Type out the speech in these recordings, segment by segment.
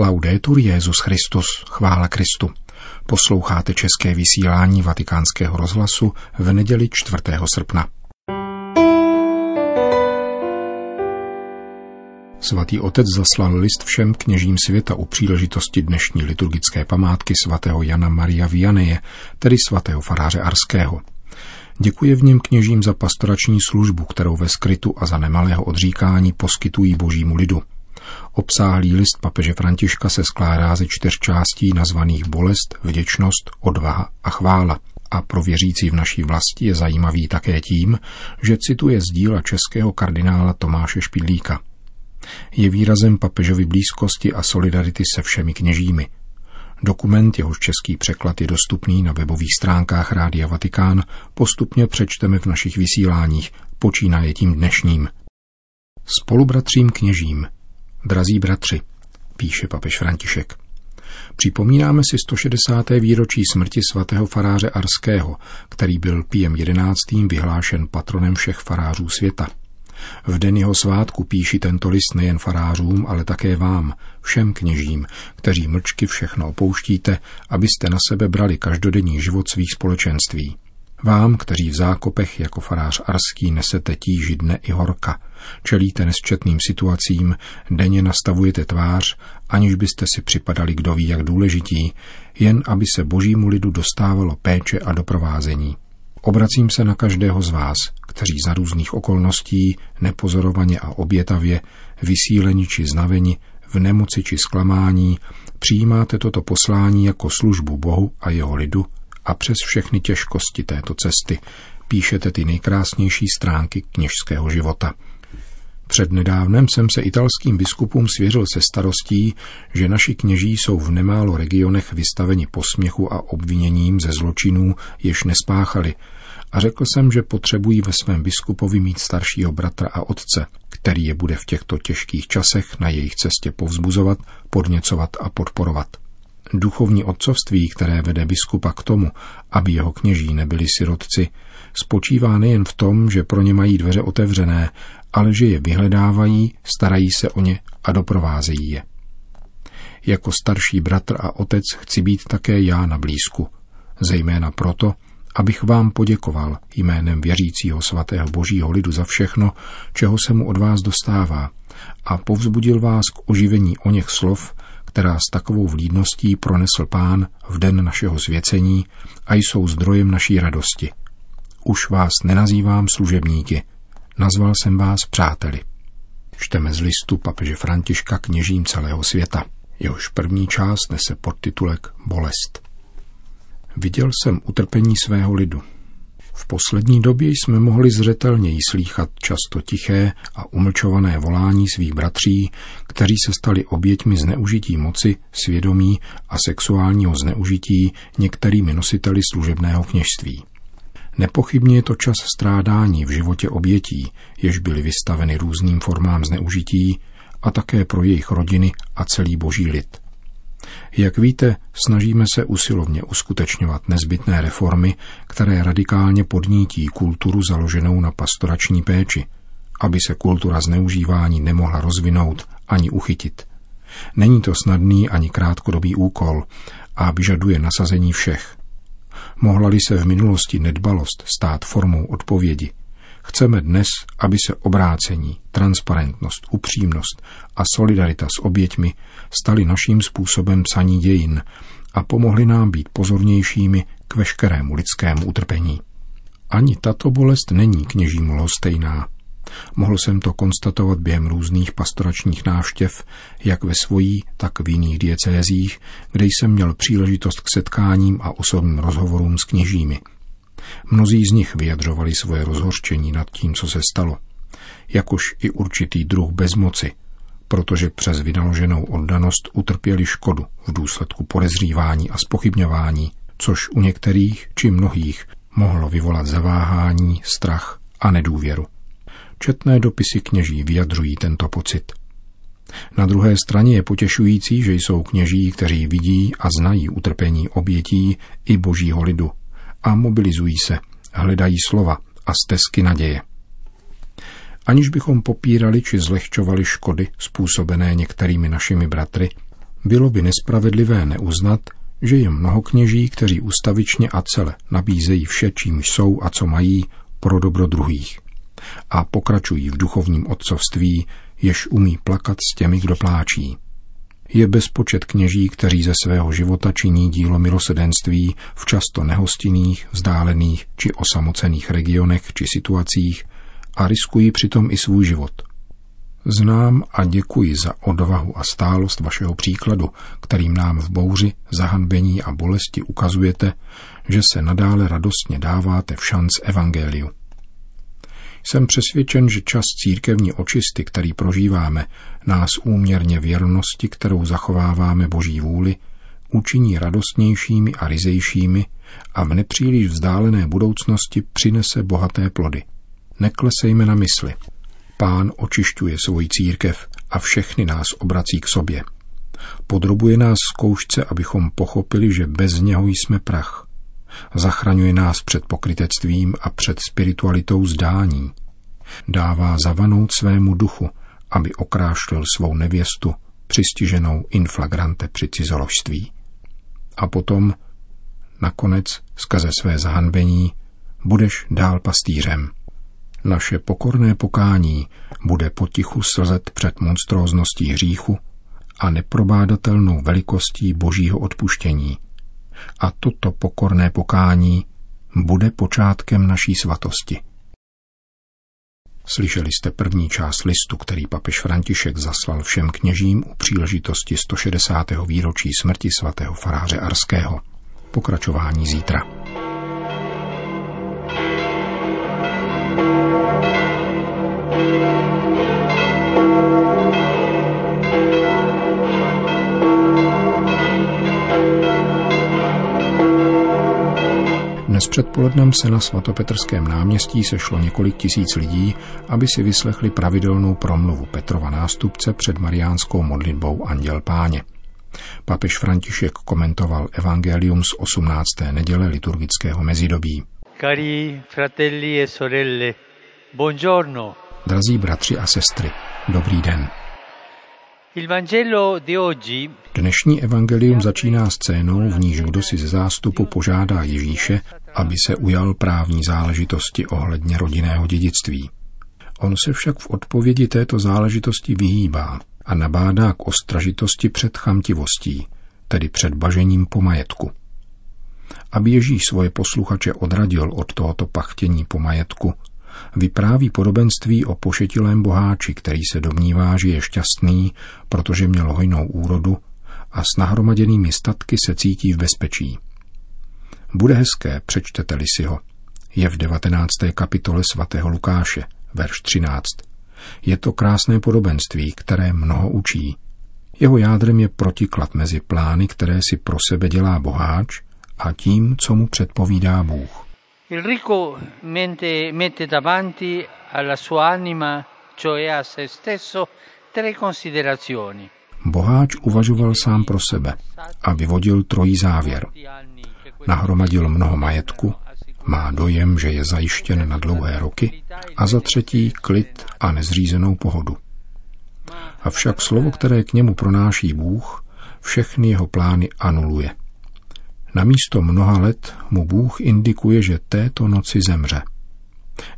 Laudetur Jezus Christus, chvála Kristu. Posloucháte české vysílání Vatikánského rozhlasu v neděli 4. srpna. Svatý otec zaslal list všem kněžím světa u příležitosti dnešní liturgické památky svatého Jana Maria Vianeje, tedy svatého faráře Arského. Děkuje v něm kněžím za pastorační službu, kterou ve skrytu a za nemalého odříkání poskytují božímu lidu. Obsáhlý list papeže Františka se skládá ze čtyř částí nazvaných bolest, vděčnost, odvaha a chvála. A pro věřící v naší vlasti je zajímavý také tím, že cituje z díla českého kardinála Tomáše Špidlíka. Je výrazem papežovy blízkosti a solidarity se všemi kněžími. Dokument, jehož český překlad je dostupný na webových stránkách Rádia Vatikán, postupně přečteme v našich vysíláních, počínaje tím dnešním. Spolubratřím kněžím – Drazí bratři, píše papež František, připomínáme si 160. výročí smrti svatého faráře Arského, který byl Piem 11. vyhlášen patronem všech farářů světa. V den jeho svátku píši tento list nejen farářům, ale také vám, všem kněžím, kteří mlčky všechno opouštíte, abyste na sebe brali každodenní život svých společenství. Vám, kteří v zákopech jako farář Arský nesete tíži dne i horka, čelíte nesčetným situacím, denně nastavujete tvář, aniž byste si připadali kdo ví jak důležití, jen aby se božímu lidu dostávalo péče a doprovázení. Obracím se na každého z vás, kteří za různých okolností, nepozorovaně a obětavě, vysíleni či znaveni, v nemoci či zklamání, přijímáte toto poslání jako službu Bohu a jeho lidu a přes všechny těžkosti této cesty píšete ty nejkrásnější stránky kněžského života. Přednedávnem jsem se italským biskupům svěřil se starostí, že naši kněží jsou v nemálo regionech vystaveni posměchu a obviněním ze zločinů, jež nespáchali, a řekl jsem, že potřebují ve svém biskupovi mít staršího bratra a otce, který je bude v těchto těžkých časech na jejich cestě povzbuzovat, podněcovat a podporovat. Duchovní otcovství, které vede biskupa k tomu, aby jeho kněží nebyli sirotci, spočívá nejen v tom, že pro ně mají dveře otevřené, ale že je vyhledávají, starají se o ně a doprovázejí je. Jako starší bratr a otec chci být také já na blízku, zejména proto, abych vám poděkoval jménem věřícího svatého božího lidu za všechno, čeho se mu od vás dostává, a povzbudil vás k oživení o něch slov, která s takovou vlídností pronesl pán v den našeho zvěcení a jsou zdrojem naší radosti. Už vás nenazývám služebníky, nazval jsem vás přáteli. Čteme z listu papeže Františka kněžím celého světa. Jehož první část nese podtitulek Bolest. Viděl jsem utrpení svého lidu, v poslední době jsme mohli zřetelněji slýchat často tiché a umlčované volání svých bratří, kteří se stali oběťmi zneužití moci, svědomí a sexuálního zneužití některými nositeli služebného kněžství. Nepochybně je to čas strádání v životě obětí, jež byly vystaveny různým formám zneužití a také pro jejich rodiny a celý boží lid. Jak víte, snažíme se usilovně uskutečňovat nezbytné reformy, které radikálně podnítí kulturu založenou na pastorační péči, aby se kultura zneužívání nemohla rozvinout ani uchytit. Není to snadný ani krátkodobý úkol a vyžaduje nasazení všech. Mohla-li se v minulosti nedbalost stát formou odpovědi, Chceme dnes, aby se obrácení, transparentnost, upřímnost a solidarita s oběťmi staly naším způsobem psaní dějin a pomohly nám být pozornějšími k veškerému lidskému utrpení. Ani tato bolest není kněžímu lhostejná. Mohl jsem to konstatovat během různých pastoračních návštěv, jak ve svojí, tak v jiných diecézích, kde jsem měl příležitost k setkáním a osobním rozhovorům s kněžími – Mnozí z nich vyjadřovali svoje rozhořčení nad tím, co se stalo, jakož i určitý druh bezmoci, protože přes vynaloženou oddanost utrpěli škodu v důsledku podezřívání a spochybňování, což u některých či mnohých mohlo vyvolat zaváhání, strach a nedůvěru. Četné dopisy kněží vyjadřují tento pocit. Na druhé straně je potěšující, že jsou kněží, kteří vidí a znají utrpení obětí i božího lidu a mobilizují se, hledají slova a stezky naděje. Aniž bychom popírali či zlehčovali škody způsobené některými našimi bratry, Bylo by nespravedlivé neuznat, že je mnoho kněží, kteří ustavičně a celé nabízejí vše, čím jsou a co mají, pro dobro druhých. A pokračují v duchovním otcovství, jež umí plakat s těmi, kdo pláčí. Je bezpočet kněží, kteří ze svého života činí dílo milosedenství v často nehostinných, vzdálených či osamocených regionech či situacích a riskují přitom i svůj život – Znám a děkuji za odvahu a stálost vašeho příkladu, kterým nám v bouři, zahanbení a bolesti ukazujete, že se nadále radostně dáváte v šanc evangeliu. Jsem přesvědčen, že čas církevní očisty, který prožíváme, nás úměrně věrnosti, kterou zachováváme Boží vůli, učiní radostnějšími a rizejšími a v nepříliš vzdálené budoucnosti přinese bohaté plody. Neklesejme na mysli. Pán očišťuje svoji církev a všechny nás obrací k sobě. Podrobuje nás zkoušce, abychom pochopili, že bez něho jsme prach. Zachraňuje nás před pokrytectvím a před spiritualitou zdání. Dává zavanout svému duchu, aby okrášlil svou nevěstu, přistiženou inflagrante při cizoložství. A potom, nakonec, skrze své zahanbení, budeš dál pastýřem – naše pokorné pokání bude potichu slzet před monstrózností hříchu a neprobádatelnou velikostí božího odpuštění. A toto pokorné pokání bude počátkem naší svatosti. Slyšeli jste první část listu, který papež František zaslal všem kněžím u příležitosti 160. výročí smrti svatého faráře Arského. Pokračování zítra. Předpolednem se na svatopetrském náměstí sešlo několik tisíc lidí, aby si vyslechli pravidelnou promluvu Petrova nástupce před mariánskou modlitbou Anděl Páně. Papež František komentoval evangelium z 18. neděle liturgického mezidobí. Cari fratelli e sorelle, buongiorno. Drazí bratři a sestry, dobrý den. Dnešní evangelium začíná scénou, v níž kdo si ze zástupu požádá Ježíše, aby se ujal právní záležitosti ohledně rodinného dědictví. On se však v odpovědi této záležitosti vyhýbá a nabádá k ostražitosti před chamtivostí, tedy před bažením po majetku. Aby Ježíš svoje posluchače odradil od tohoto pachtění po majetku, vypráví podobenství o pošetilém boháči, který se domnívá, že je šťastný, protože měl hojnou úrodu a s nahromaděnými statky se cítí v bezpečí. Bude hezké, přečtete-li si ho. Je v 19. kapitole svatého Lukáše, verš 13. Je to krásné podobenství, které mnoho učí. Jeho jádrem je protiklad mezi plány, které si pro sebe dělá boháč, a tím, co mu předpovídá Bůh. Il ricco mette, mette davanti alla sua anima, cioè a se stesso, tre considerazioni. Boháč uvažoval sám pro sebe a vyvodil trojí závěr. Nahromadil mnoho majetku, má dojem, že je zajištěn na dlouhé roky a za třetí klid a nezřízenou pohodu. Avšak slovo, které k němu pronáší Bůh, všechny jeho plány anuluje. Na místo mnoha let mu Bůh indikuje, že této noci zemře.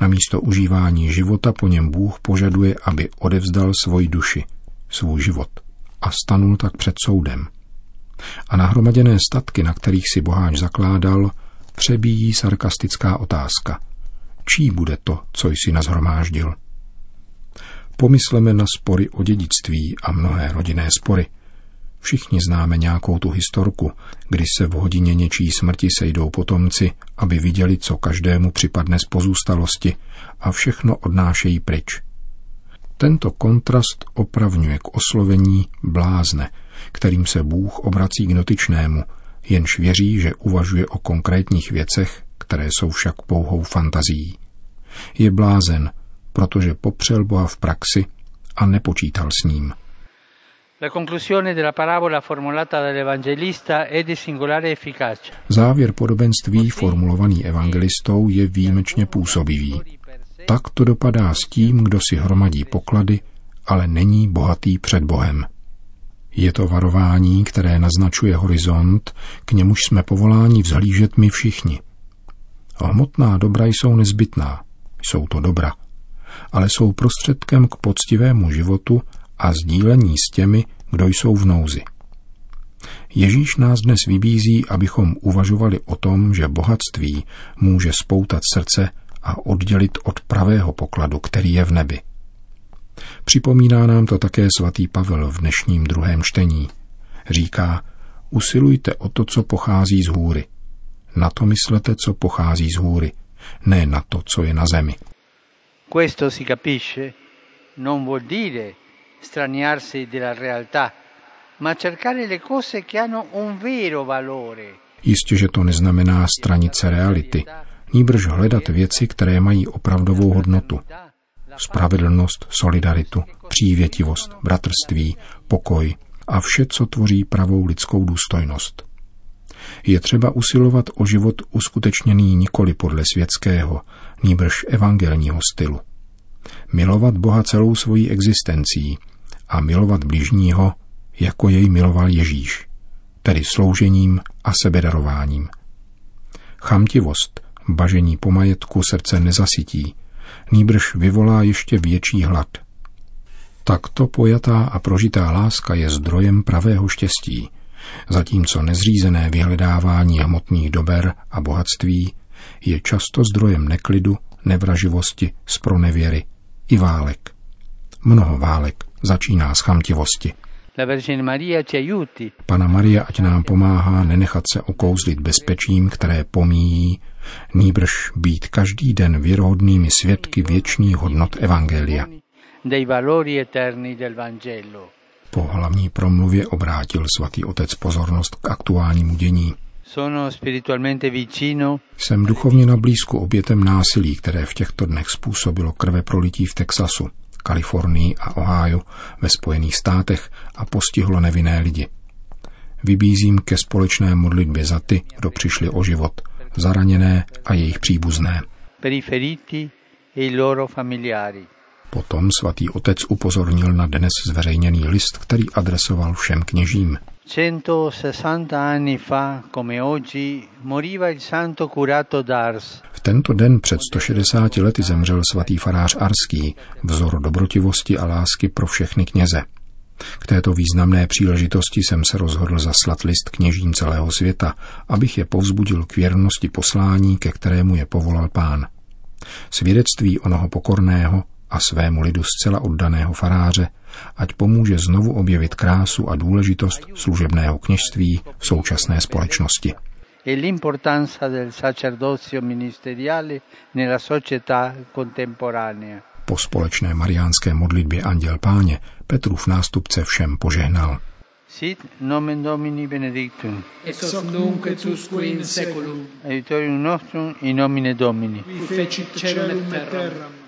Na místo užívání života po něm Bůh požaduje, aby odevzdal svoji duši, svůj život a stanul tak před soudem. A nahromaděné statky, na kterých si boháč zakládal, přebíjí sarkastická otázka. Čí bude to, co jsi nazhromáždil? Pomysleme na spory o dědictví a mnohé rodinné spory – Všichni známe nějakou tu historku, kdy se v hodině něčí smrti sejdou potomci, aby viděli, co každému připadne z pozůstalosti a všechno odnášejí pryč. Tento kontrast opravňuje k oslovení blázne, kterým se Bůh obrací k dotyčnému, jenž věří, že uvažuje o konkrétních věcech, které jsou však pouhou fantazí. Je blázen, protože popřel Boha v praxi a nepočítal s ním. Závěr podobenství formulovaný evangelistou je výjimečně působivý. Tak to dopadá s tím, kdo si hromadí poklady, ale není bohatý před Bohem. Je to varování, které naznačuje horizont, k němuž jsme povoláni vzhlížet my všichni. Hmotná dobra jsou nezbytná, jsou to dobra, ale jsou prostředkem k poctivému životu a sdílení s těmi, kdo jsou v nouzi. Ježíš nás dnes vybízí, abychom uvažovali o tom, že bohatství může spoutat srdce a oddělit od pravého pokladu, který je v nebi. Připomíná nám to také svatý Pavel v dnešním druhém čtení. Říká, usilujte o to, co pochází z hůry. Na to myslete, co pochází z hůry, ne na to, co je na zemi. Questo si capisce non vuol dire straniarsi della realtà, ma cercare le cose che hanno un vero valore. Jistě, že to neznamená stranit se reality, níbrž hledat věci, které mají opravdovou hodnotu. Spravedlnost, solidaritu, přívětivost, bratrství, pokoj a vše, co tvoří pravou lidskou důstojnost. Je třeba usilovat o život uskutečněný nikoli podle světského, nýbrž evangelního stylu. Milovat Boha celou svojí existencí a milovat bližního, jako jej miloval Ježíš, tedy sloužením a sebedarováním. Chamtivost, bažení po majetku srdce nezasytí, nýbrž vyvolá ještě větší hlad. Takto pojatá a prožitá láska je zdrojem pravého štěstí, zatímco nezřízené vyhledávání hmotných dober a bohatství je často zdrojem neklidu, nevraživosti, spronevěry i válek. Mnoho válek začíná z chamtivosti. Pana Maria, ať nám pomáhá nenechat se okouzlit bezpečím, které pomíjí, nýbrž být každý den věrohodnými svědky věčných hodnot Evangelia. Po hlavní promluvě obrátil svatý otec pozornost k aktuálnímu dění. Jsem duchovně na blízku obětem násilí, které v těchto dnech způsobilo krve prolití v Texasu, Kalifornii a Ohio ve Spojených státech a postihlo nevinné lidi. Vybízím ke společné modlitbě za ty, kdo přišli o život, zaraněné a jejich příbuzné. E Potom svatý otec upozornil na dnes zveřejněný list, který adresoval všem kněžím. 160 anni fa, come oggi, moriva il santo curato d'Ars. V tento den před 160 lety zemřel svatý farář Arský, vzor dobrotivosti a lásky pro všechny kněze. K této významné příležitosti jsem se rozhodl zaslat list kněžím celého světa, abych je povzbudil k věrnosti poslání, ke kterému je povolal pán. Svědectví onoho pokorného, a svému lidu zcela oddaného faráře, ať pomůže znovu objevit krásu a důležitost služebného kněžství v současné společnosti. E po společné mariánské modlitbě Anděl Páně Petrův nástupce všem požehnal. Sit nomen Domini benedictum. Ex hoc nunc et usque in seculum. Aiutorium nostrum in nomine Domini. Qui fecit celum et terram.